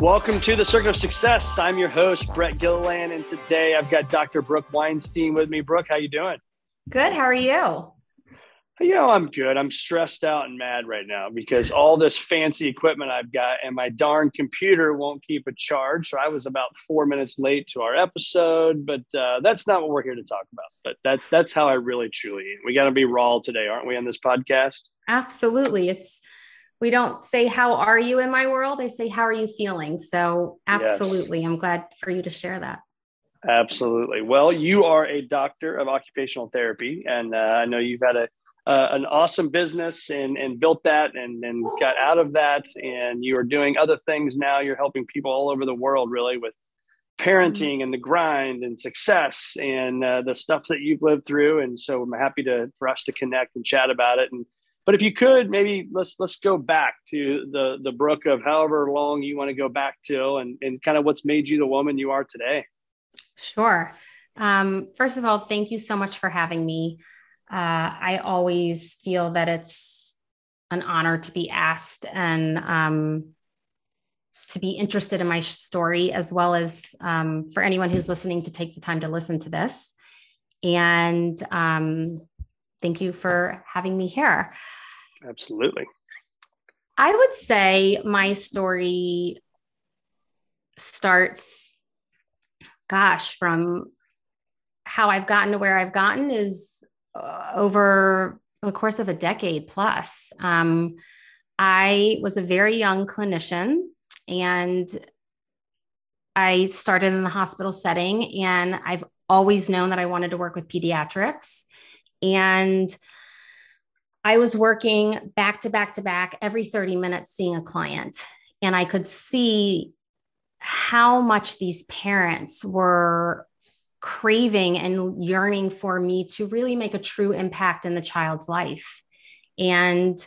Welcome to the Circuit of Success. I'm your host, Brett Gilliland, and today I've got Dr. Brooke Weinstein with me. Brooke, how you doing? Good. How are you? You know, I'm good. I'm stressed out and mad right now because all this fancy equipment I've got and my darn computer won't keep a charge. So I was about four minutes late to our episode, but uh, that's not what we're here to talk about. But that's that's how I really truly. We got to be raw today, aren't we, on this podcast? Absolutely. It's we don't say how are you in my world? I say how are you feeling? So absolutely yes. i'm glad for you to share that. Absolutely. Well you are a doctor of occupational therapy and uh, i know you've had a uh, an awesome business and and built that and and got out of that and you are doing other things now. You're helping people all over the world really with parenting and the grind and success and uh, the stuff that you've lived through and so i'm happy to for us to connect and chat about it and but if you could, maybe let's let's go back to the the Brooke of however long you want to go back to, and and kind of what's made you the woman you are today. Sure. Um, first of all, thank you so much for having me. Uh, I always feel that it's an honor to be asked and um, to be interested in my story, as well as um, for anyone who's listening to take the time to listen to this. And um, thank you for having me here. Absolutely. I would say my story starts, gosh, from how I've gotten to where I've gotten is uh, over the course of a decade plus. Um, I was a very young clinician and I started in the hospital setting, and I've always known that I wanted to work with pediatrics. And I was working back to back to back every 30 minutes seeing a client. And I could see how much these parents were craving and yearning for me to really make a true impact in the child's life. And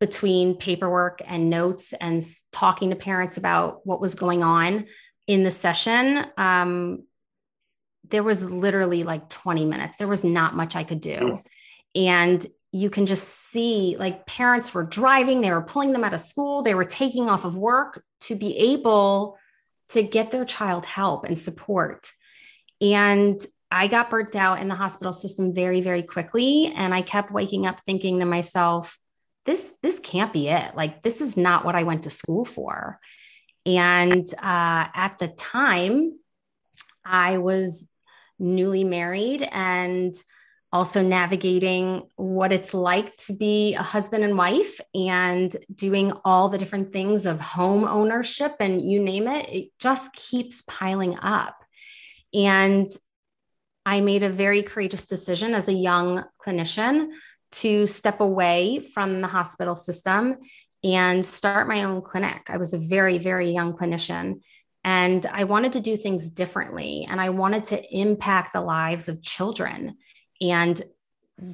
between paperwork and notes and talking to parents about what was going on in the session, um, there was literally like 20 minutes. There was not much I could do. And you can just see like parents were driving, they were pulling them out of school, they were taking off of work to be able to get their child help and support. And I got burnt out in the hospital system very, very quickly. And I kept waking up thinking to myself, this, this can't be it. Like, this is not what I went to school for. And uh, at the time, I was newly married and also navigating what it's like to be a husband and wife and doing all the different things of home ownership and you name it, it just keeps piling up. And I made a very courageous decision as a young clinician to step away from the hospital system and start my own clinic. I was a very, very young clinician. And I wanted to do things differently and I wanted to impact the lives of children. And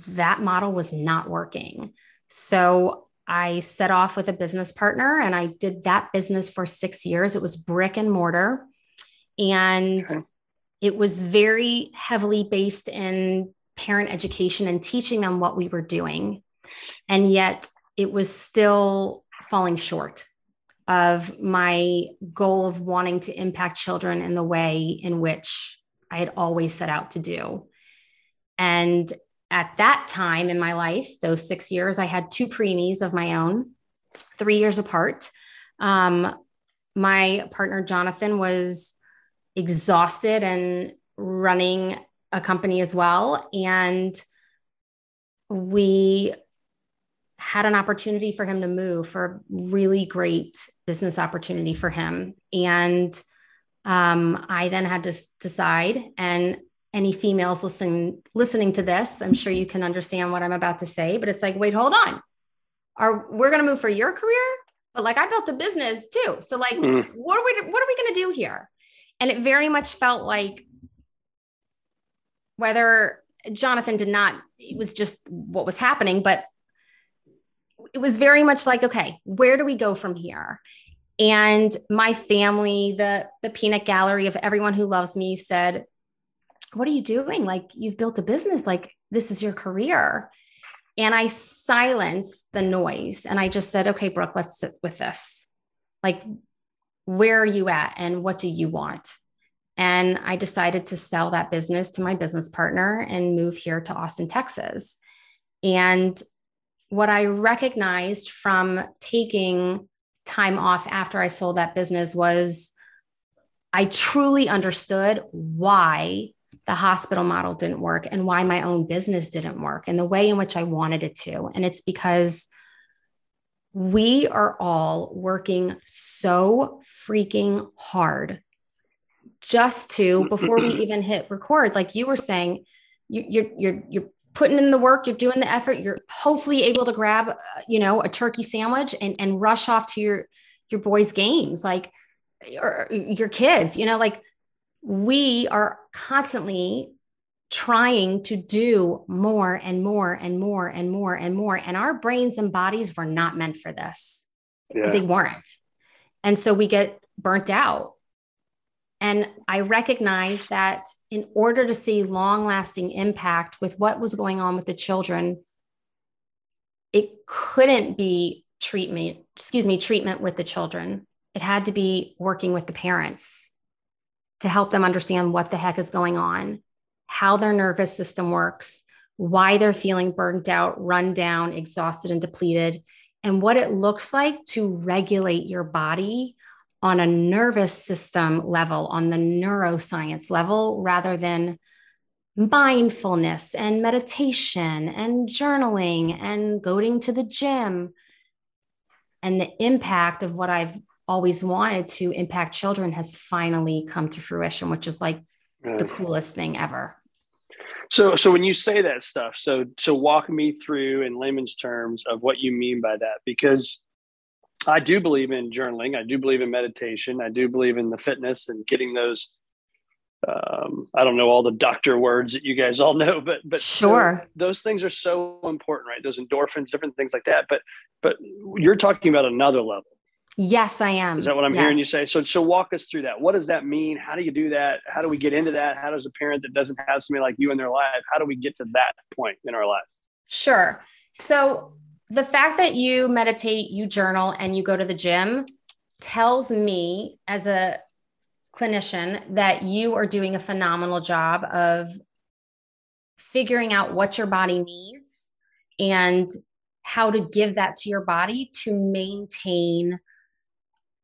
that model was not working. So I set off with a business partner and I did that business for six years. It was brick and mortar. And okay. it was very heavily based in parent education and teaching them what we were doing. And yet it was still falling short of my goal of wanting to impact children in the way in which I had always set out to do. And at that time in my life, those six years, I had two preemies of my own, three years apart. Um, my partner Jonathan was exhausted and running a company as well. And we had an opportunity for him to move for a really great business opportunity for him. And um, I then had to decide, and any females listening listening to this, I'm sure you can understand what I'm about to say, but it's like, wait, hold on. Are we're gonna move for your career? But like I built a business too. So like mm. what are we what are we gonna do here? And it very much felt like whether Jonathan did not, it was just what was happening, but it was very much like, okay, where do we go from here? And my family, the the peanut gallery of everyone who loves me said, What are you doing? Like you've built a business, like this is your career. And I silenced the noise and I just said, okay, Brooke, let's sit with this. Like, where are you at and what do you want? And I decided to sell that business to my business partner and move here to Austin, Texas. And what I recognized from taking time off after I sold that business was I truly understood why the hospital model didn't work and why my own business didn't work and the way in which I wanted it to. And it's because we are all working so freaking hard just to before we even hit record like you were saying you, you're you're you're putting in the work you're doing the effort you're hopefully able to grab uh, you know a turkey sandwich and and rush off to your your boys games like or your kids you know like we are constantly trying to do more and more and more and more and more and our brains and bodies were not meant for this. Yeah. they weren't. And so we get burnt out. And I recognize that in order to see long lasting impact with what was going on with the children, it couldn't be treatment, excuse me, treatment with the children. It had to be working with the parents to help them understand what the heck is going on, how their nervous system works, why they're feeling burnt out, run down, exhausted, and depleted, and what it looks like to regulate your body on a nervous system level, on the neuroscience level, rather than mindfulness and meditation and journaling and going to the gym. And the impact of what I've always wanted to impact children has finally come to fruition, which is like the coolest thing ever. So, so when you say that stuff, so so walk me through in layman's terms of what you mean by that, because I do believe in journaling. I do believe in meditation. I do believe in the fitness and getting those. Um, I don't know all the doctor words that you guys all know, but but sure, so those things are so important, right? Those endorphins, different things like that. But but you're talking about another level. Yes, I am. Is that what I'm yes. hearing you say? So so walk us through that. What does that mean? How do you do that? How do we get into that? How does a parent that doesn't have somebody like you in their life? How do we get to that point in our life? Sure. So the fact that you meditate, you journal, and you go to the gym tells me as a clinician that you are doing a phenomenal job of figuring out what your body needs and how to give that to your body to maintain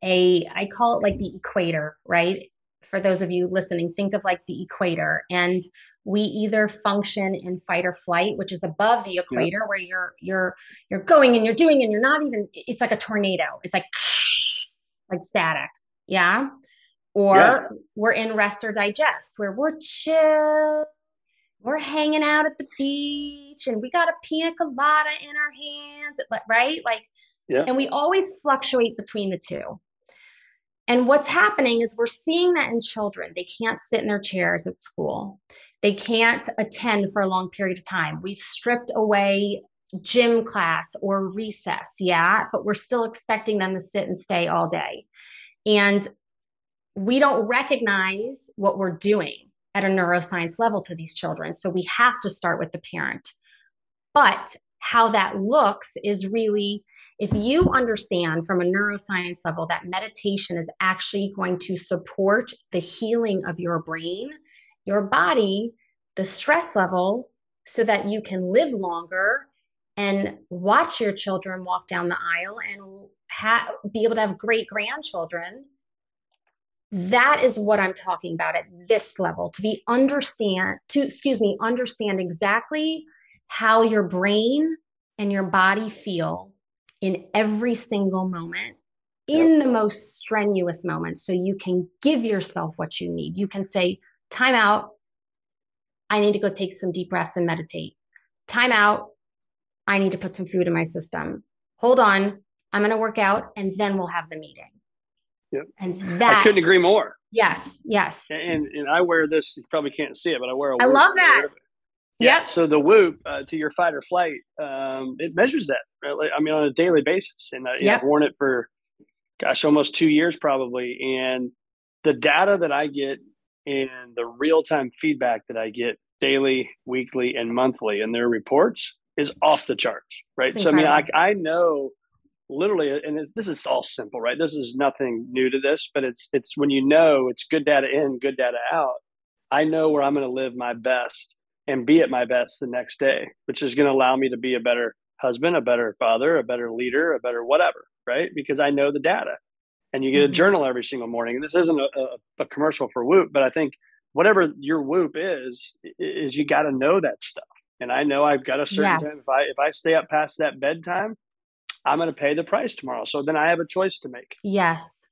a i call it like the equator right? For those of you listening think of like the equator. And we either function in fight or flight which is above the equator where you're you're you're going and you're doing and you're not even it's like a tornado it's like like static yeah or yeah. we're in rest or digest where we're chill we're hanging out at the beach and we got a pina colada in our hands right like yeah. and we always fluctuate between the two and what's happening is we're seeing that in children. They can't sit in their chairs at school. They can't attend for a long period of time. We've stripped away gym class or recess, yeah, but we're still expecting them to sit and stay all day. And we don't recognize what we're doing at a neuroscience level to these children. So we have to start with the parent. But how that looks is really if you understand from a neuroscience level that meditation is actually going to support the healing of your brain, your body, the stress level, so that you can live longer and watch your children walk down the aisle and ha- be able to have great grandchildren. That is what I'm talking about at this level to be understand to excuse me understand exactly how your brain and your body feel in every single moment in the most strenuous moments so you can give yourself what you need. You can say time out i need to go take some deep breaths and meditate time out i need to put some food in my system hold on i'm going to work out and then we'll have the meeting Yep. And that I couldn't agree more. Yes, yes. And and I wear this. You probably can't see it, but I wear. A I love that. Yeah. Yep. So the Whoop uh, to your fight or flight, um, it measures that. Right? I mean, on a daily basis, and uh, Yep. I've worn it for, gosh, almost two years probably. And the data that I get and the real time feedback that I get daily, weekly, and monthly in their reports is off the charts. Right. So I mean, I. I know literally and it, this is all simple right this is nothing new to this but it's it's when you know it's good data in good data out i know where i'm going to live my best and be at my best the next day which is going to allow me to be a better husband a better father a better leader a better whatever right because i know the data and you get a Mhm. journal every single morning and this isn't a, a, a commercial for whoop but i think whatever your whoop is is you got to know that stuff and i know i've got a certain Yes. time if i if i stay up past that bedtime I'm going to pay the price tomorrow. So then I have a choice to make, Yes.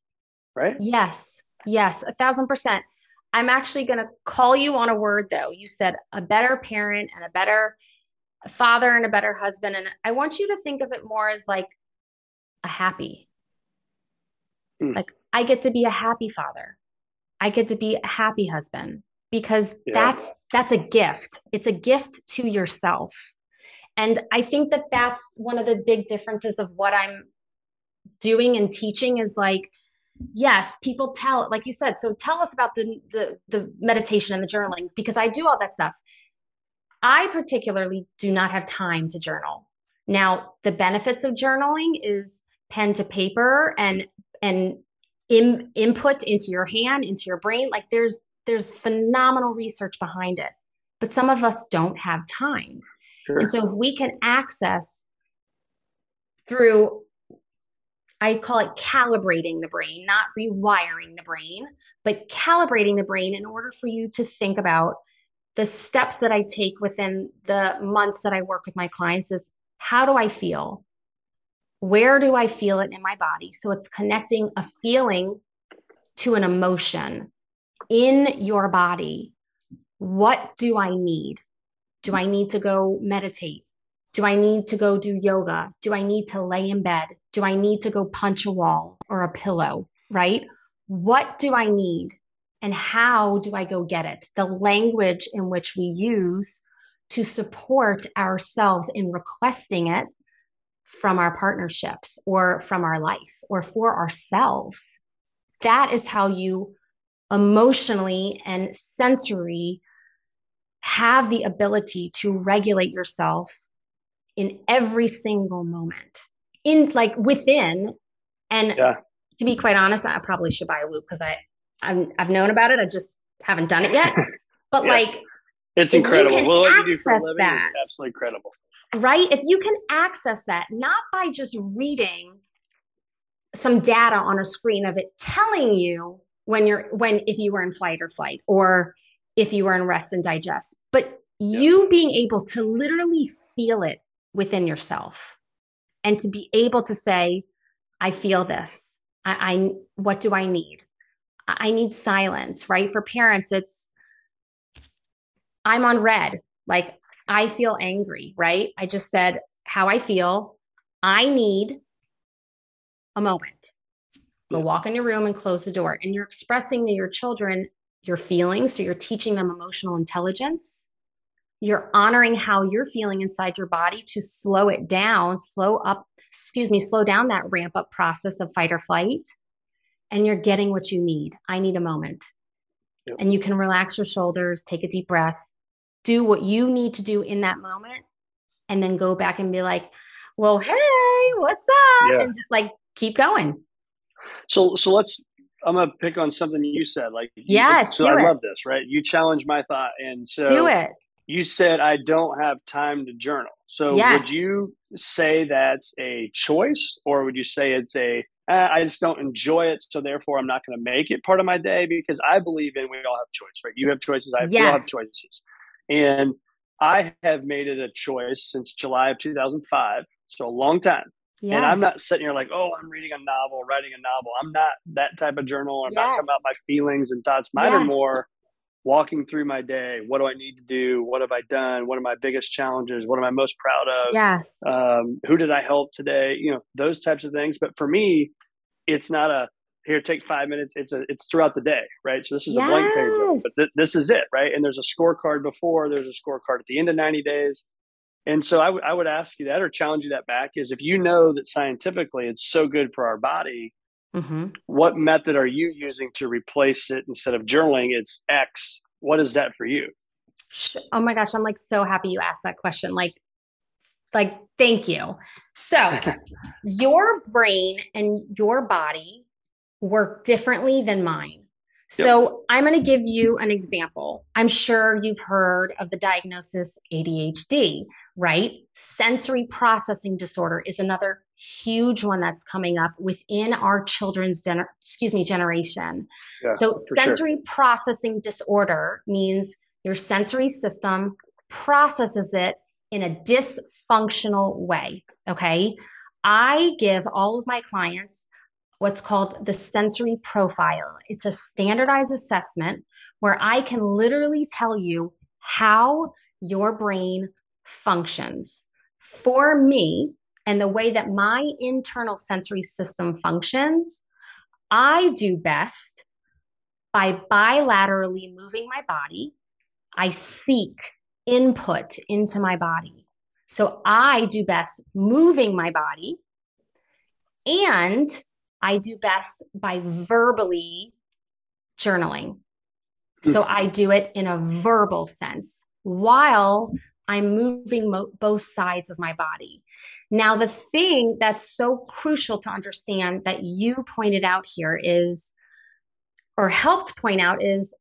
right? Yes. Yes. A thousand percent. I'm actually going to call you on a word though. You said a better parent and a better father and a better husband. And I want you to think of it more as like a happy. Mm. Like I get to be a happy father. I get to be a happy husband because Yeah. that's that's a gift. It's a gift to yourself. And I think that that's one of the big differences of what I'm doing and teaching is like yes people tell like you said so tell us about the the the meditation and the journaling because i do all that stuff i particularly do not have time to journal now the benefits of journaling is pen to paper and and in, input into your hand into your brain like there's there's phenomenal research behind it but some of us don't have time Sure. and so if we can access through, I call it calibrating the brain, not rewiring the brain, but calibrating the brain in order for you to think about the steps that I take within the months that I work with my clients is how do I feel? Where do I feel it in my body? So it's connecting a feeling to an emotion in your body. What do I need? Do I need to go meditate? Do I need to go do yoga? Do I need to lay in bed? Do I need to go punch a wall or a pillow? Right? What do I need? And how do I go get it? The language in which we use to support ourselves in requesting it from our partnerships or from our life or for ourselves. That is how you emotionally and sensory have the ability to regulate yourself in every single moment in like within and Yeah. to be quite honest i probably should buy a Whoop because i I'm, i've known about it i just haven't done it yet but Yeah. like It's incredible. can Well, what you do for a access that- is absolutely incredible. Right? If you can access that not by just reading some data on a screen of it telling you when you're when if you were in flight or flight or if you were in rest and digest but you being able to literally feel it within yourself and to be able to say i feel this. I, I what do i need? I need silence right? For parents it's i'm on red. Like I feel angry, right? I just said how I feel. I need a moment. Go Yeah. walk in your room and close the door. And you're expressing to your children your feelings. So you're teaching them emotional intelligence. You're honoring how you're feeling inside your body to slow it down, slow up, excuse me, slow down that ramp up process of fight or flight. And you're getting what you need. I need a moment. And you can relax your shoulders, take a deep breath, do what you need to do in that moment and then go back and be like well hey what's up Yeah. and just, like keep going So, so let's. I'm gonna pick on something you said. Like, you- Yes, So I it. love this, right? You challenged my thought, and so do it you said I don't have time to journal. So Yes. would you say that's a choice, or would you say it's a eh, I just don't enjoy it. So therefore, I'm not going to make it part of my day because I believe in we all have choice, right? You have choices. I yes. have choices. And I have made it a choice since July of 2005. So a long time. Yes. And I'm not sitting here like, oh, I'm reading a novel, writing a novel. I'm not that type of journal. I'm yes. not talking about my feelings and thoughts. Mine yes. are more walking through my day. What do I need to do? What have I done? What are my biggest challenges? What am I most proud of? Yes. Um, who did I help today? You know, those types of things. But for me, it's not a here take five minutes. It's a it's throughout the day, right? So this is yes. a blank page, but th- this is it, right? And there's a scorecard before. There's a scorecard at the end of 90 days. And so I, w- I would ask you that or challenge you that back is if you know that scientifically it's so good for our body, Mm-hmm. What method are you using to replace it instead of journaling? It's X. What is that for you? Oh my gosh, I'm like so happy you asked that question. Like, like thank you. So, your brain and your body work differently than mm-hmm. mine. So yep. I'm going to give you an example. I'm sure you've heard of the diagnosis ADHD, right? Sensory processing disorder is another huge one that's coming up within our children's gener- excuse me generation. Yeah, so sensory sure. processing disorder means your sensory system processes it in a dysfunctional way, okay? I give all of my clients what's called the sensory profile. It's a standardized assessment where I can literally tell you how your brain functions. For me, and the way that my internal sensory system functions, I do best by bilaterally moving my body. I seek input into my body. So I do best moving my body and I do best by verbally journaling. So hmm. I do it in a verbal sense while I'm moving mo- both sides of my body. Now, the thing that's so crucial to understand that you pointed out here is, or helped point out, is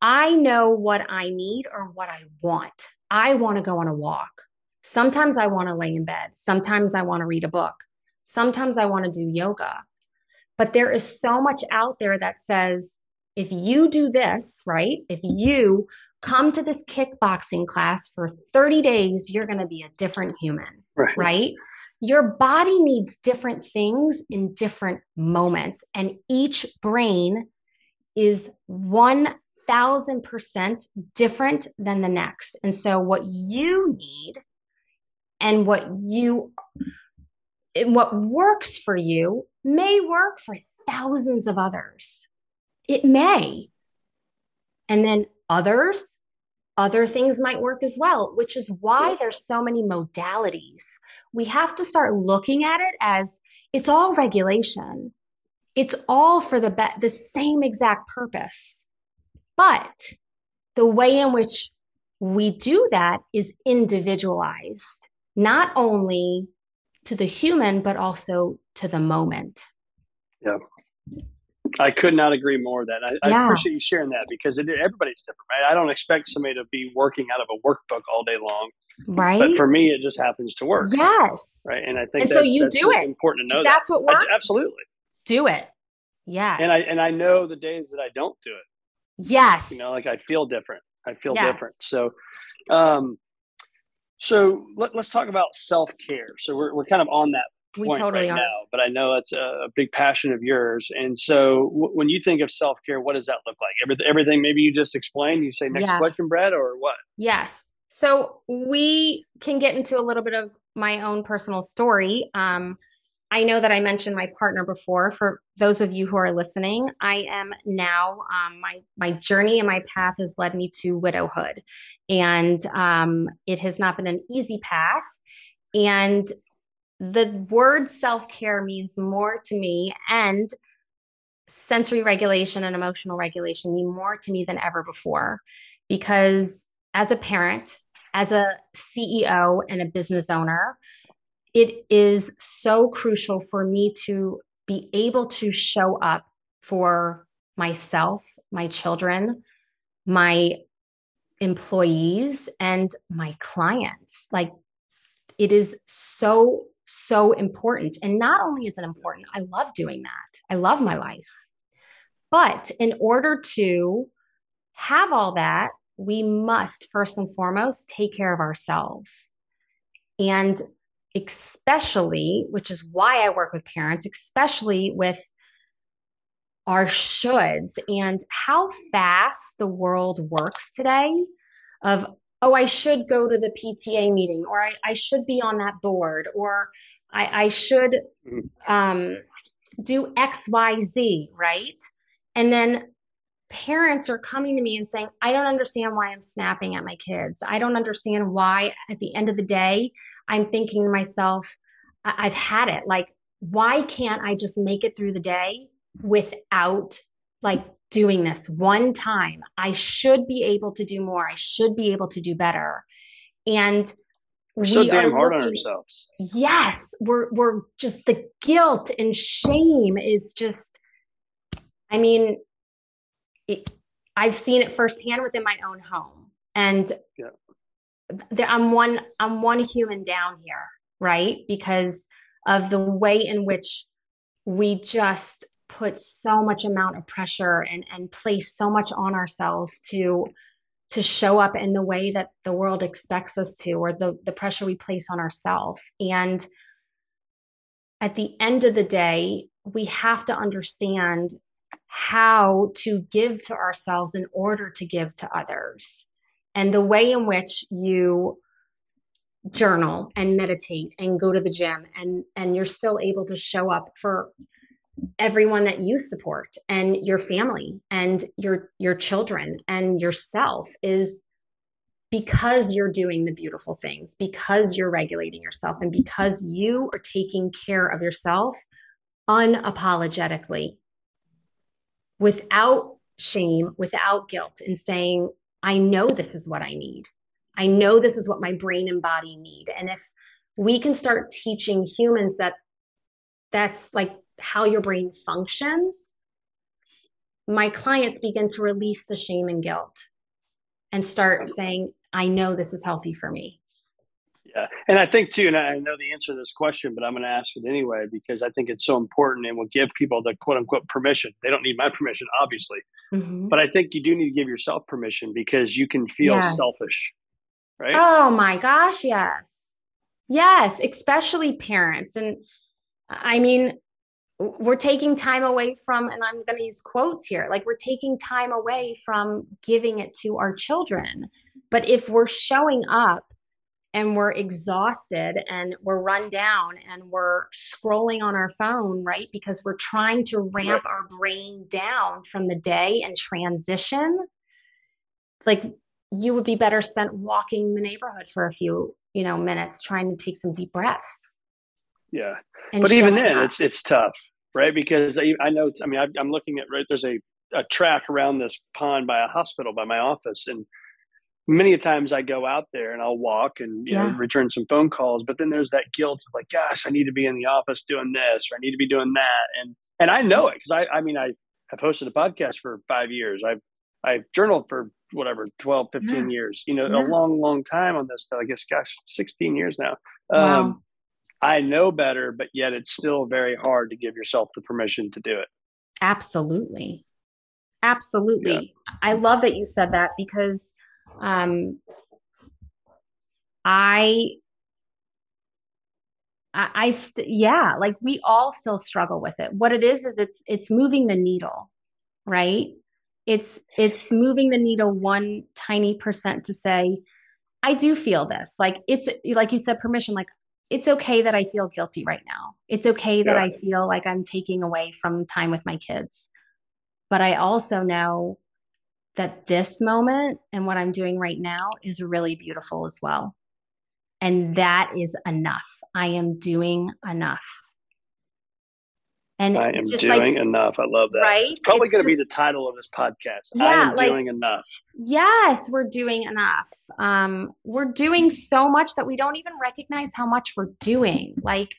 I know what I need or what I want. I want to go on a walk. Sometimes I want to lay in bed. Sometimes I want to read a book. Sometimes I want to do yoga. But there is so much out there that says, if you do this, right? If you come to this kickboxing class for 30 days, you're going to be a different human, right. right? Your body needs different things in different moments, and each brain is 1000% different than the next. And so, what you need and what you what works for you may work for thousands of others. It may. And then others, other things might work as well, which is why there's so many modalities. We have to start looking at it as it's all regulation. It's all for the be- the same exact purpose. But the way in which we do that is individualized, not only to the human, but also to the moment. Yeah. I could not agree more. That I, yeah. I appreciate you sharing that because it, everybody's different, right? I don't expect somebody to be working out of a workbook all day long, right? But for me, it just happens to work. Yes, right. And I think and so you do it. Important to know that's that. what works. I, absolutely, do it. Yes, and I and I know the days that I don't do it. Yes, you know, like I feel different. I feel yes. different. So, um, so let, us talk about self care. So we're, we're kind of on that we totally right are. now, but I know it's a, big passion of yours. And so w- when you think of self care, what does that look like? Everything, everything maybe you just explained. You say next yes. question, Brad, or what? Yes. So we can get into a little bit of my own personal story. Um, I know that I mentioned my partner before. For those of you who are listening, I am now um, my my journey and my path has led me to widowhood, and um, it has not been an easy path. And the word self care means more to me, and sensory regulation and emotional regulation mean more to me than ever before, because as a parent, as a CEO and a business owner, it is so crucial for me to be able to show up for myself, my children, my employees, and my clients. Like it is so, so important. And not only is it important, I love doing that. I love my life. But in order to have all that, we must first and foremost take care of ourselves. And especially, which is why I work with parents, especially with our shoulds and how fast the world works today of oh i should go to the pta meeting or i, I should be on that board or i, I should mm-hmm. um, do xyz right and then parents are coming to me and saying i don't understand why i'm snapping at my kids i don't understand why at the end of the day i'm thinking to myself i've had it like why can't i just make it through the day without like doing this one time. I should be able to do more. I should be able to do better. And we're so we damn hard looking, on ourselves. Yes, we're we're just the guilt and shame is just. I mean, it, I've seen it firsthand within my own home, and yeah. there, I'm one I'm one human down here, right? Because of the way in which we just put so much amount of pressure and and place so much on ourselves to to show up in the way that the world expects us to or the the pressure we place on ourselves and at the end of the day we have to understand how to give to ourselves in order to give to others. And the way in which you journal and meditate and go to the gym and and you're still able to show up for everyone that you support and your family and your your children and yourself is because you're doing the beautiful things because you're regulating yourself and because you are taking care of yourself unapologetically without shame without guilt and saying i know this is what i need i know this is what my brain and body need and if we can start teaching humans that that's like how your brain functions, my clients begin to release the shame and guilt and start saying, I know this is healthy for me. Yeah. And I think too, and I know the answer to this question, but I'm going to ask it anyway because I think it's so important and will give people the quote unquote permission. They don't need my permission, obviously. Mm-hmm. But I think you do need to give yourself permission because you can feel yes. selfish. Right. Oh my gosh. Yes. Yes. Especially parents. And I mean, we're taking time away from and i'm going to use quotes here like we're taking time away from giving it to our children but if we're showing up and we're exhausted and we're run down and we're scrolling on our phone right because we're trying to ramp our brain down from the day and transition like you would be better spent walking the neighborhood for a few you know minutes trying to take some deep breaths yeah but even then up. it's it's tough right? Because I, I know, I mean, I, am looking at right there's a, a track around this pond by a hospital by my office, and many times I go out there and I'll walk and you yeah. know return some phone calls, but then there's that guilt of like, gosh, I need to be in the office doing this or I need to be doing that, and and I know it because I I mean I have hosted a podcast for five years. I've I've journaled for whatever 12 15 yeah. years you know yeah. a long long time on this stuff i guess gosh 16 years now wow. um, I know better, but yet it's still very hard to give yourself the permission to do it. Absolutely. Absolutely. Yeah. I love that you said that because um, I I, I st- yeah, like we all still struggle with it. What it is is it's it's moving the needle, right? It's it's moving the needle one tiny percent to say, I do feel this. Like it's like you said, permission. Like it's okay that I feel guilty right now. It's okay that yeah. I feel like I'm taking away from time with my kids. But I also know that this moment and what I'm doing right now is really beautiful as well. And that is enough. I am doing enough. And I am doing like, enough. I love that. Right? It's probably going to be the title of this podcast. Yeah, I am like, doing enough. Yes, we're doing enough. Um, we're doing so much that we don't even recognize how much we're doing. Like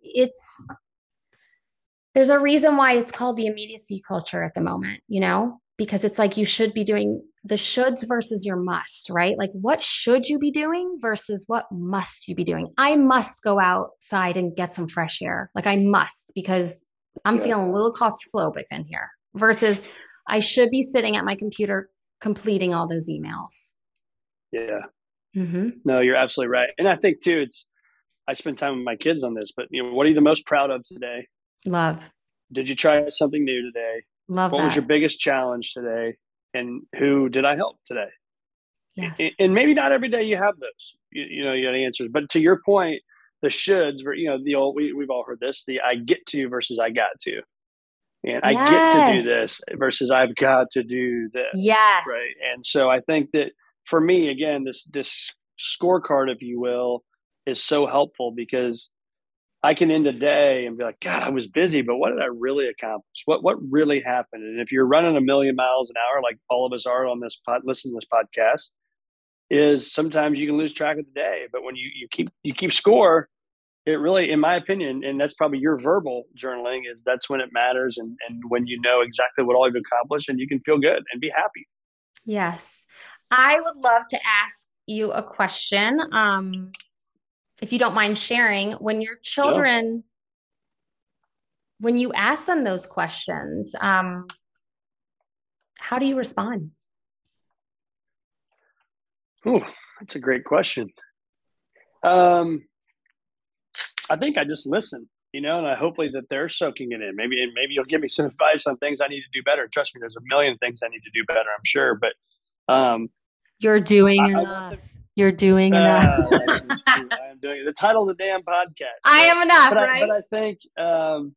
it's there's a reason why it's called the immediacy culture at the moment, you know, because it's like you should be doing the shoulds versus your must, right? Like what should you be doing versus what must you be doing? I must go outside and get some fresh air. Like I must because I'm yeah. feeling a little claustrophobic in here versus I should be sitting at my computer completing all those emails. Yeah. Mm-hmm. No, you're absolutely right. And I think too, it's, I spend time with my kids on this, but you know, what are you the most proud of today? Love. Did you try something new today? Love what that. was your biggest challenge today? And who did I help today? Yes. And, maybe not every day you have those, you, you know, you got answers, but to your point, the shoulds, were you know, the old, we, we've all heard this, the I get to versus I got to. And I yes. get to do this versus I've got to do this. Yes. Right. And so I think that for me, again, this, this scorecard, if you will, is so helpful because I can end a day and be like, God, I was busy, but what did I really accomplish? What what really happened? And if you're running a million miles an hour, like all of us are on this pod, listen to this podcast, is sometimes you can lose track of the day. But when you you keep you keep score, it really, in my opinion, and that's probably your verbal journaling, is that's when it matters and and when you know exactly what all you've accomplished and you can feel good and be happy. Yes, I would love to ask you a question. Um, if you don't mind sharing, when your children, yeah. when you ask them those questions, um, how do you respond? Oh, that's a great question. Um, I think I just listen, you know, and I hopefully that they're soaking it in. Maybe, and maybe you'll give me some advice on things I need to do better. Trust me, there's a million things I need to do better. I'm sure, but um, you're doing I, enough. I, you're doing uh, enough. I am doing the title of the damn podcast. I am enough, but right? I, but I think um,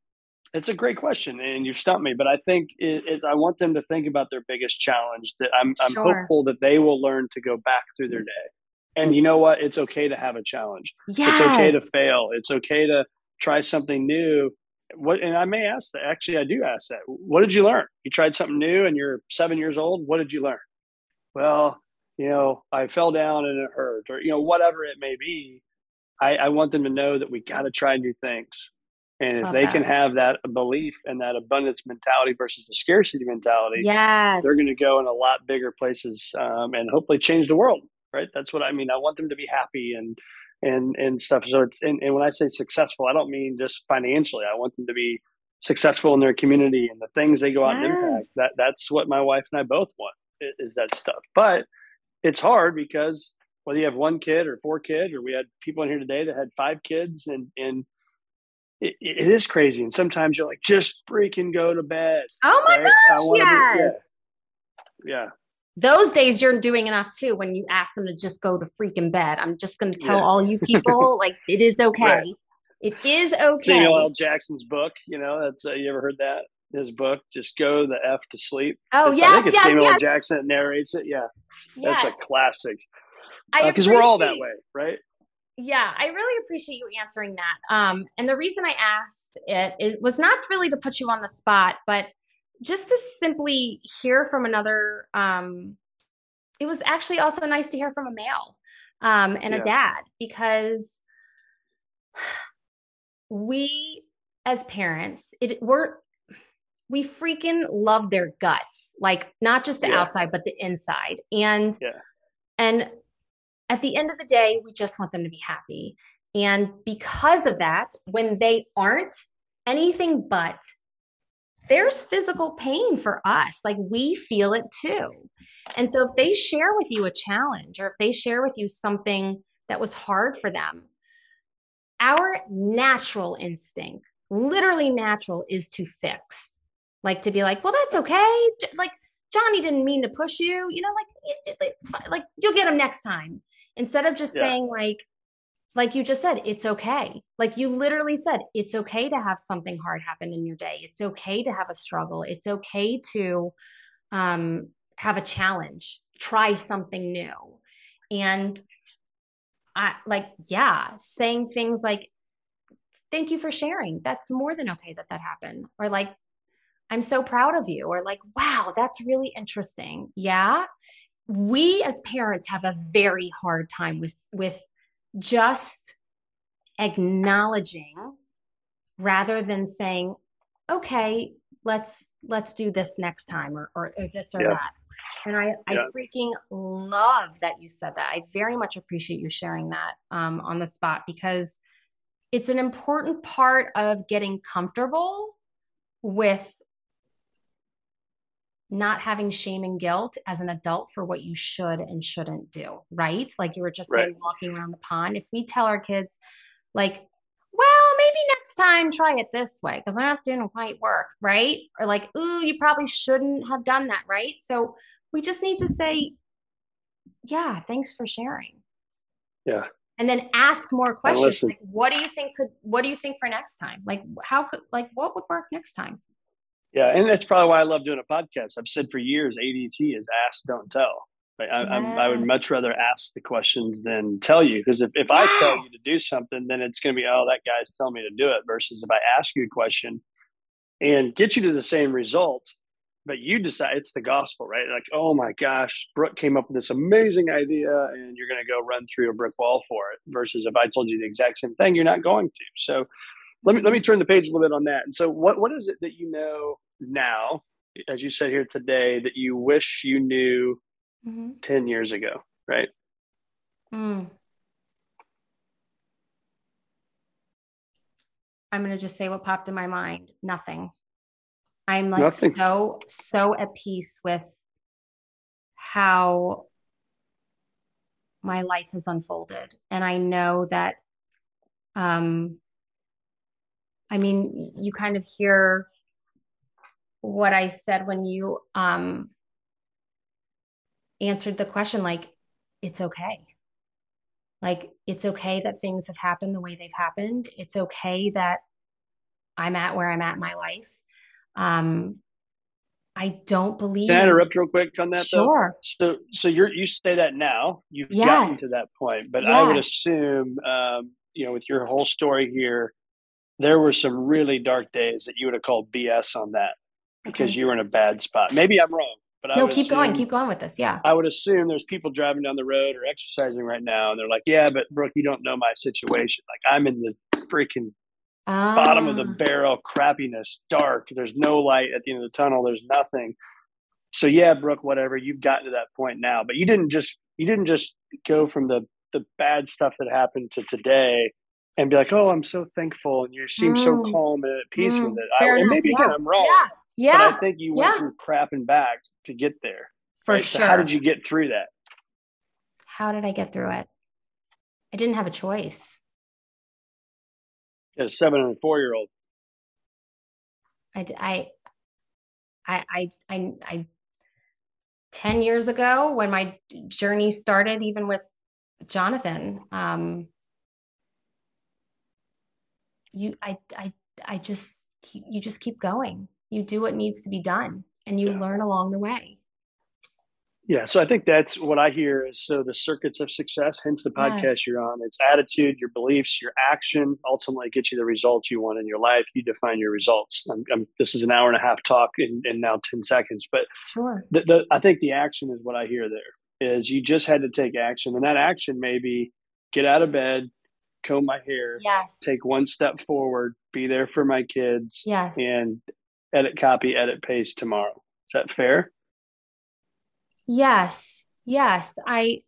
it's a great question, and you've stumped me. But I think it, it's I want them to think about their biggest challenge. That I'm I'm sure. hopeful that they will learn to go back through their day. And you know what? It's okay to have a challenge. Yes. It's okay to fail. It's okay to try something new. What and I may ask that. Actually, I do ask that. What did you learn? You tried something new, and you're seven years old. What did you learn? Well, you know, I fell down and it hurt, or you know, whatever it may be. I, I want them to know that we got to try new things, and if Love they that. can have that belief and that abundance mentality versus the scarcity mentality, yes, they're going to go in a lot bigger places um, and hopefully change the world. Right? That's what I mean. I want them to be happy and and and stuff. So it's and, and when I say successful, I don't mean just financially. I want them to be successful in their community and the things they go out yes. and impact. That that's what my wife and I both want is that stuff. But it's hard because whether you have one kid or four kids, or we had people in here today that had five kids, and and it, it is crazy. And sometimes you're like, just freaking go to bed. Oh my right? gosh, yes. Be, yeah. yeah. Those days you're doing enough too when you ask them to just go to freaking bed. I'm just going to tell yeah. all you people like it is okay. Right. It is okay. Samuel L. Jackson's book, you know, that's uh, you ever heard that? His book, just go the f to sleep. Oh it's, yes, I think it's yes, Samuel yes. Jackson that narrates it. Yeah, yes. that's a classic. Because uh, we're all that way, right? Yeah, I really appreciate you answering that. Um, and the reason I asked it is, was not really to put you on the spot, but just to simply hear from another. Um, it was actually also nice to hear from a male um, and yeah. a dad because we as parents it we're we freaking love their guts like not just the yeah. outside but the inside. And yeah. and at the end of the day we just want them to be happy. And because of that when they aren't anything but there's physical pain for us. Like we feel it too. And so if they share with you a challenge or if they share with you something that was hard for them our natural instinct literally natural is to fix like to be like, well, that's okay. Like Johnny didn't mean to push you, you know, like it, it's fine. Like you'll get him next time. Instead of just yeah. saying like, like you just said, it's okay. Like you literally said, it's okay to have something hard happen in your day. It's okay to have a struggle. It's okay to um, have a challenge, try something new. And I like, yeah, saying things like, thank you for sharing. That's more than okay that that happened. Or like, I'm so proud of you, or like, wow, that's really interesting. Yeah. We as parents have a very hard time with, with just acknowledging rather than saying, okay, let's, let's do this next time or, or, or this or yeah. that. And I, I freaking love that you said that. I very much appreciate you sharing that um, on the spot because it's an important part of getting comfortable with not having shame and guilt as an adult for what you should and shouldn't do, right? Like you were just right. saying, walking around the pond. If we tell our kids, like, well, maybe next time try it this way because that didn't quite work, right? Or like, ooh, you probably shouldn't have done that, right? So we just need to say, yeah, thanks for sharing. Yeah. And then ask more questions. Like, what do you think could, what do you think for next time? Like, how could, like, what would work next time? Yeah, and that's probably why I love doing a podcast. I've said for years, ADT is ask, don't tell. I, yeah. I, would much rather ask the questions than tell you because if, if yes. I tell you to do something, then it's going to be, oh, that guy's telling me to do it. Versus if I ask you a question and get you to the same result, but you decide it's the gospel, right? Like, oh my gosh, Brooke came up with this amazing idea and you're going to go run through a brick wall for it. Versus if I told you the exact same thing, you're not going to. So let me let me turn the page a little bit on that. And so, what what is it that you know now, as you said here today, that you wish you knew mm-hmm. 10 years ago, right? Mm. I'm going to just say what popped in my mind nothing. I'm like nothing. so, so at peace with how my life has unfolded. And I know that, um, I mean, you kind of hear what I said when you um, answered the question like, it's okay. Like, it's okay that things have happened the way they've happened. It's okay that I'm at where I'm at in my life. Um, I don't believe. Can I interrupt real quick on that? Sure. Though? So, so you're you say that now you've yes. gotten to that point, but I would assume, um, you know, with your whole story here, there were some really dark days that you would have called BS on that because okay. you were in a bad spot. Maybe I'm wrong, but no, keep assume, going, keep going with this. Yeah, I would assume there's people driving down the road or exercising right now, and they're like, "Yeah, but Brooke, you don't know my situation. Like I'm in the freaking ah. bottom of the ah. barrel, crappiness, dark. There's no light at the end of the tunnel. There's nothing." So yeah, Brooke, whatever. You've gotten to that point now, but you didn't just you didn't just go from the the bad stuff that happened to today and be like, "Oh, I'm so thankful," and you seem mm. so calm and at peace mm. with it. I, and maybe yeah. again, I'm wrong. Yeah. Yeah. But I think you went yeah. through crap and back to get there. For right? sure. So how did you get through that? How did I get through it? I didn't have a choice. A seven and four year old. I, I, I, I, I, 10 years ago when my journey started, even with Jonathan, um, you, I, I, I just, you just keep going you do what needs to be done and you yeah. learn along the way. Yeah, so I think that's what I hear is so the circuits of success, hence the podcast yes. you're on. It's attitude, your beliefs, your action ultimately get you the results you want in your life. You define your results. I'm, I'm, this is an hour and a half talk in, in now 10 seconds, but sure. The, the, I think the action is what I hear there is you just had to take action. And that action may be get out of bed, comb my hair, yes. take one step forward, be there for my kids, yes. and edit copy, edit paste tomorrow. Is that fair? Yes. Yes. I,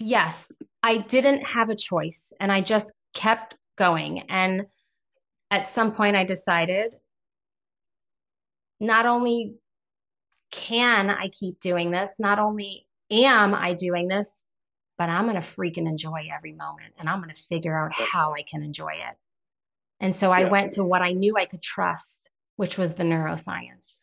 yes, I didn't have a choice and I just kept going. And at some point, I decided not only can I keep doing this, not only am I doing this, but I'm going to freaking enjoy every moment and I'm going to figure out how I can enjoy it. And so I yeah. went to what I knew I could trust, which was the neuroscience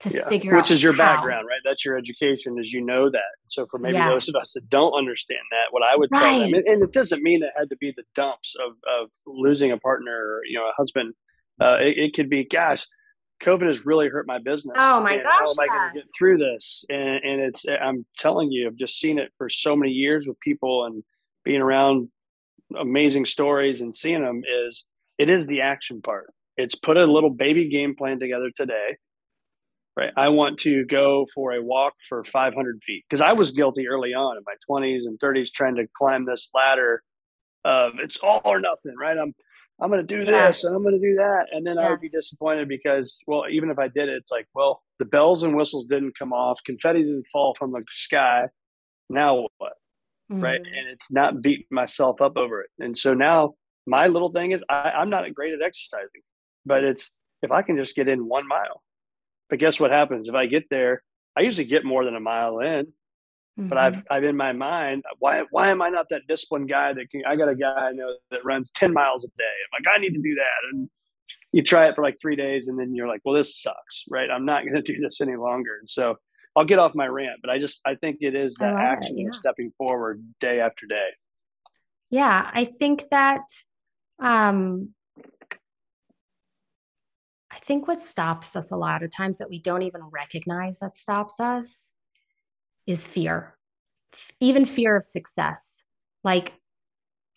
to yeah. figure which is your how. background, right? That's your education, as you know that. So for maybe yes. those of us that don't understand that, what I would right. tell them, and, it doesn't mean it had to be the dumps of of losing a partner, or, you know, a husband. Uh, it, it, could be, gosh, COVID has really hurt my business. Oh my gosh! How am I going to get through this? And, and it's, I'm telling you, I've just seen it for so many years with people and being around amazing stories and seeing them is it is the action part. It's put a little baby game plan together today. Right. I want to go for a walk for 500 feet because I was guilty early on in my 20s and 30s trying to climb this ladder of it's all or nothing. Right. I'm I'm going to do Yes. this and I'm going to do that. And then I would be disappointed because, well, even if I did it, it's like, well, the bells and whistles didn't come off, confetti didn't fall from the sky. Now what? Right. Mhm. And it's not beating myself up over it. And so now my little thing is I, I'm not great at exercising, but it's if I can just get in one mile. But guess what happens? If I get there, I usually get more than a mile in, but Mhm. I've I've in my mind why why am I not that disciplined guy that can I got a guy I know that runs ten miles a day. I'm like I need to do that, and you try it for like three days, and then you're like, well, this sucks, right? I'm not going to do this any longer, and so I'll get off my rant. But I just I think it is that it, action yeah. of stepping forward day after day. Yeah, I think that um I think what stops us a lot of times that we don't even recognize that stops us is fear. Even fear of success. Like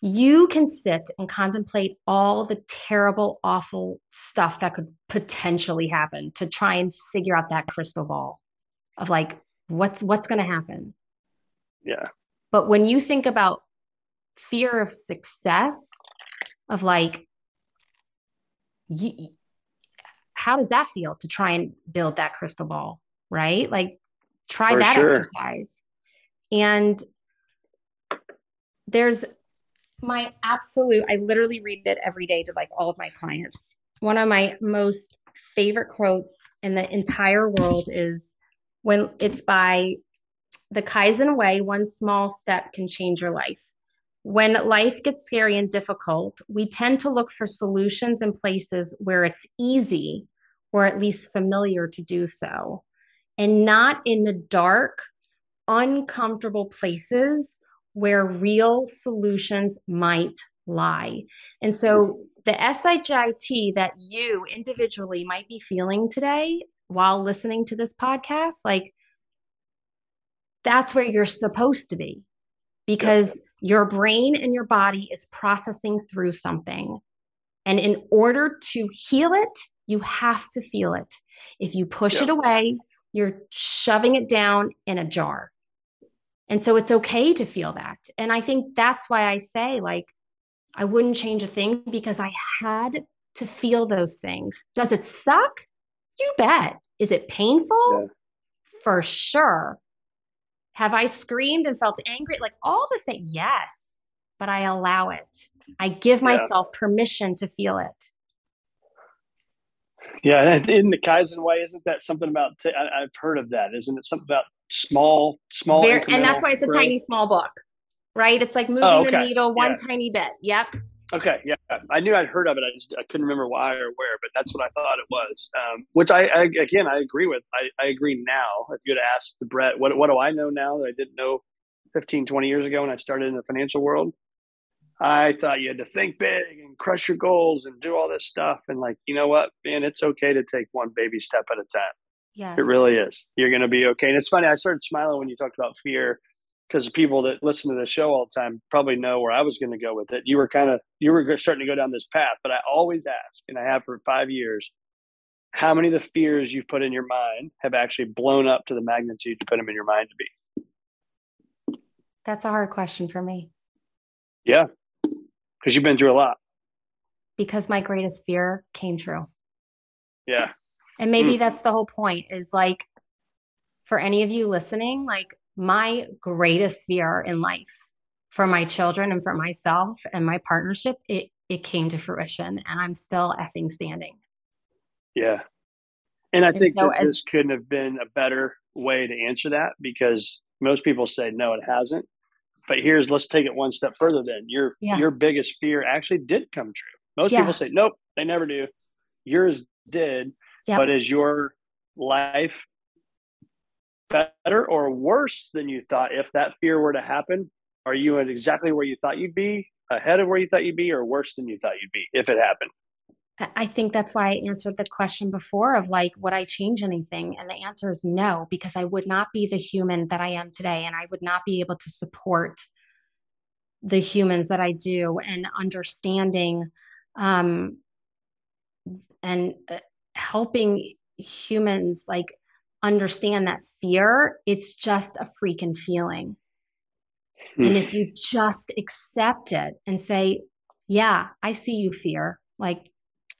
you can sit and contemplate all the terrible, awful stuff that could potentially happen to try and figure out that crystal ball of like what's what's going to happen. Yeah, But when you think about fear of success, of like, you, how does that feel to try and build that crystal ball, right? Like, try For that sure. exercise. And there's my absolute, I literally read it every day to like all of my clients. One of my most favorite quotes in the entire world is when it's by the Kaizen way, one small step can change your life. When life gets scary and difficult, we tend to look for solutions in places where it's easy or at least familiar to do so, and not in the dark, uncomfortable places where real solutions might lie. And so, the SHIT that you individually might be feeling today while listening to this podcast, like that's where you're supposed to be because your brain and your body is processing through something. And in order to heal it, you have to feel it. If you push Yeah. it away, you're shoving it down in a jar. And so it's okay to feel that. And I think that's why I say, like, I wouldn't change a thing because I had to feel those things. Does it suck? You bet. Is it painful? Yeah. For sure. Have I screamed and felt angry? Like all the things, yes, but I allow it. I give Yeah. myself permission to feel it. yeah. In the Kaizen way, isn't that something about? T- I, I've heard of that. Isn't it something about small, small, Very, and that's why it's a growth? tiny, small book, right? It's like moving Oh, the needle one Yeah. tiny bit. Yep. Okay, yeah, I knew I'd heard of it. I just I couldn't remember why or where, but that's what I thought it was. Um, which I, I again I agree with. I, I agree now. If you'd asked the Brett, what what do I know now that I didn't know 15, 20 years ago when I started in the financial world? I thought you had to think big and crush your goals and do all this stuff. And like, you know what, man, it's okay to take one baby step at a time. Yes. It really is. You're going to be okay. And it's funny. I started smiling when you talked about fear because the people that listen to the show all the time probably know where I was going to go with it. You were kind of you were starting to go down this path, but I always ask, and I have for five years, how many of the fears you've put in your mind have actually blown up to the magnitude you put them in your mind to be? That's a hard question for me Yeah, because you've been through a lot. because my greatest fear came true. Yeah, And maybe Mm. that's the whole point is like for any of you listening, like my greatest fear in life for my children and for myself and my partnership, it it came to fruition and I'm still effing standing. yeah. And I And think so that as- this couldn't have been a better way to answer that because most people say no, it hasn't. But here's let's take it one step further. Then your Yeah. your biggest fear actually did come true. Most Yeah. people say nope, they never do. Yours did. Yep. But is your life better or worse than you thought? If that fear were to happen, are you at exactly where you thought you'd be, ahead of where you thought you'd be, or worse than you thought you'd be if it happened? I- think that's why I answered the question before of like, would I change anything? And the answer is no, because I would not be the human that I am today. And I would not be able to support the humans that I do and understanding um, and uh, helping humans like understand that fear, it's just a freaking feeling. Hmm. And if you just accept it and say, yeah, I see you fear. Like,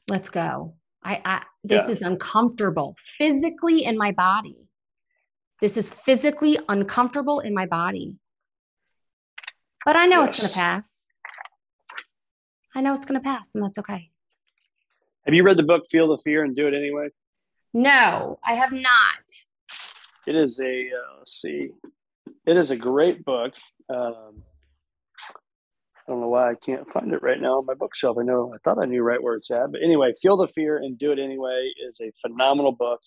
let's go. I, I this yeah. is uncomfortable physically in my body. This is physically uncomfortable in my body. But I know yes. it's going to pass. I know it's going to pass, and that's okay. Have you read the book Feel the Fear and Do It Anyway? No, I have not. It is a uh, let's see, it is a great book. Um, I don't know why I can't find it right now on my bookshelf. I know I thought I knew right where it's at, but anyway, Feel the Fear and Do It Anyway is a phenomenal book.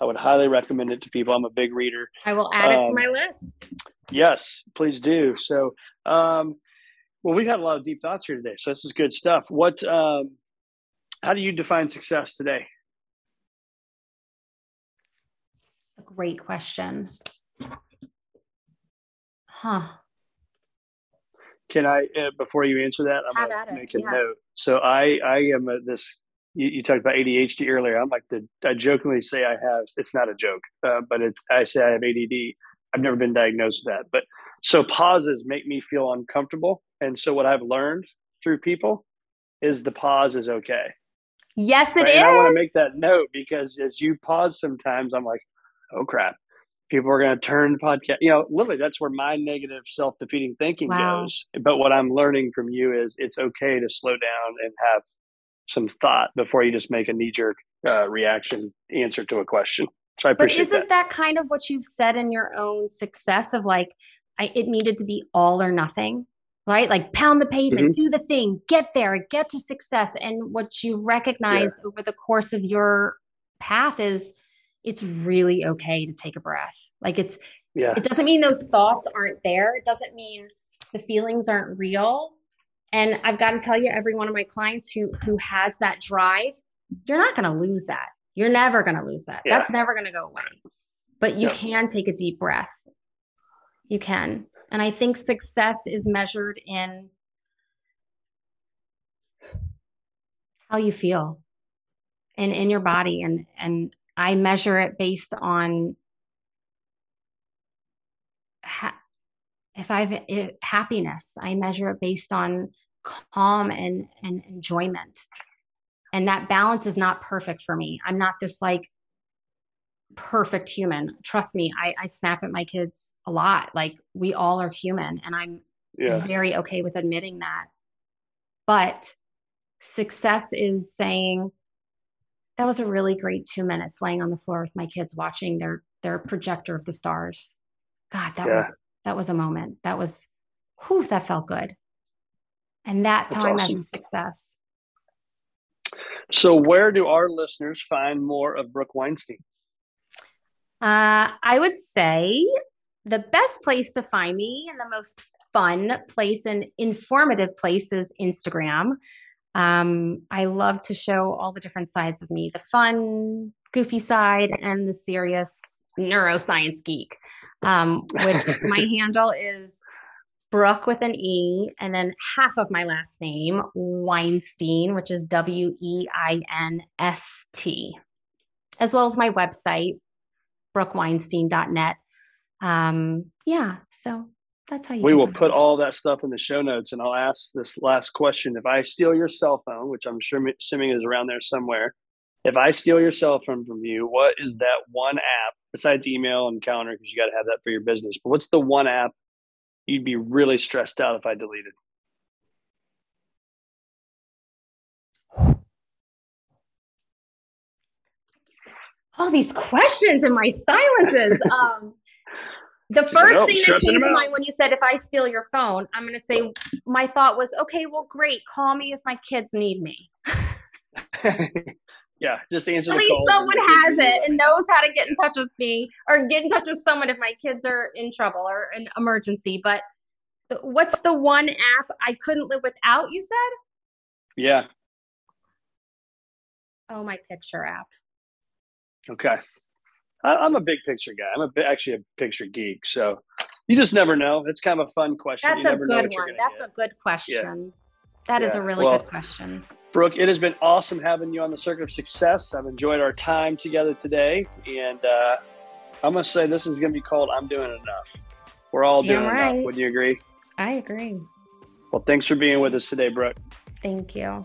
I would highly recommend it to people. I'm a big reader. I will add um, it to um, my list. Yes, please do. So, um, well, we've had a lot of deep thoughts here today, so this is good stuff. What, um, how do you define success today? Great question. Huh. Can I, uh, before you answer that, I'm going to make a yeah. note. So I, I am a, this. You, you, talked about ADHD earlier. I'm like the. I jokingly say I have. It's not a joke, uh, but it's. I say I have ADD. I've never been diagnosed with that, but so pauses make me feel uncomfortable. And so what I've learned through people is the pause is okay. Yes, it right? is. And I want to make that note because as you pause sometimes, I'm like, oh crap, people are going to turn the podcast. You know, literally, that's where my negative self defeating thinking wow. goes. But what I'm learning from you is it's okay to slow down and have some thought before you just make a knee jerk uh, reaction answer to a question. So I appreciate But isn't that. that kind of what you've said in your own success of like, I, it needed to be all or nothing, right? Like pound the pavement, mm-hmm. do the thing, get there, get to success. And what you've recognized yeah. over the course of your path is it's really okay to take a breath. Like it's, yeah. it doesn't mean those thoughts aren't there. It doesn't mean the feelings aren't real. And I've got to tell you, every one of my clients who who has that drive, you're not going to lose that. You're never going to lose that. Yeah. That's never going to go away. But you yeah. can take a deep breath. You can. And I think success is measured in how you feel and in your body and and I measure it based on ha- if I've if, happiness. I measure it based on calm and and enjoyment. And that balance is not perfect for me. I'm not this like perfect human. Trust me, I, I snap at my kids a lot. Like we all are human, and I'm yeah. very okay with admitting that. But success is saying, that was a really great two minutes laying on the floor with my kids watching their their projector of the stars. God that yeah. was that was a moment. That was whew that felt good. And that's, that's how awesome. i measure success. So where do our listeners find more of brooke weinstein? Uh, i would say the best place to find me and the most fun place and informative place is instagram um, I love to show all the different sides of me the fun, goofy side, and the serious neuroscience geek, um, which my handle is Brooke with an E, and then half of my last name, Weinstein, which is W E I N S T, as well as my website, brookeweinstein.net. Um, yeah, so that's how you. We will put all that stuff in the show notes, and I'll ask this last question: If I steal your cell phone, which I'm sure assuming is around there somewhere, if I steal your cell phone from you, what is that one app besides email and calendar? Because you got to have that for your business. But what's the one app you'd be really stressed out if I deleted? All these questions and my silences. um, the first thing that came to mind when you said if I steal your phone, I'm going to say my thought was, okay, well, great. Call me if my kids need me. yeah, just answer. At least someone has it and knows how to get in touch with me or get in touch with someone if my kids are in trouble or an emergency. But what's the one app I couldn't live without? You said. Yeah. Oh, my picture app. Okay. I, am a big picture guy. I'm a, actually a picture geek. So you just never know. It's kind of a fun question. That's a good one. That's get. a good question. Yeah. That yeah. is a really well, good question. Brooke, it has been awesome having you on the Circuit of Success. I've enjoyed our time together today. And uh, I'm going to say this is going to be called I'm Doing Enough. We're all Damn doing right. enough. Would you agree? I agree. Well, thanks for being with us today, Brooke. Thank you.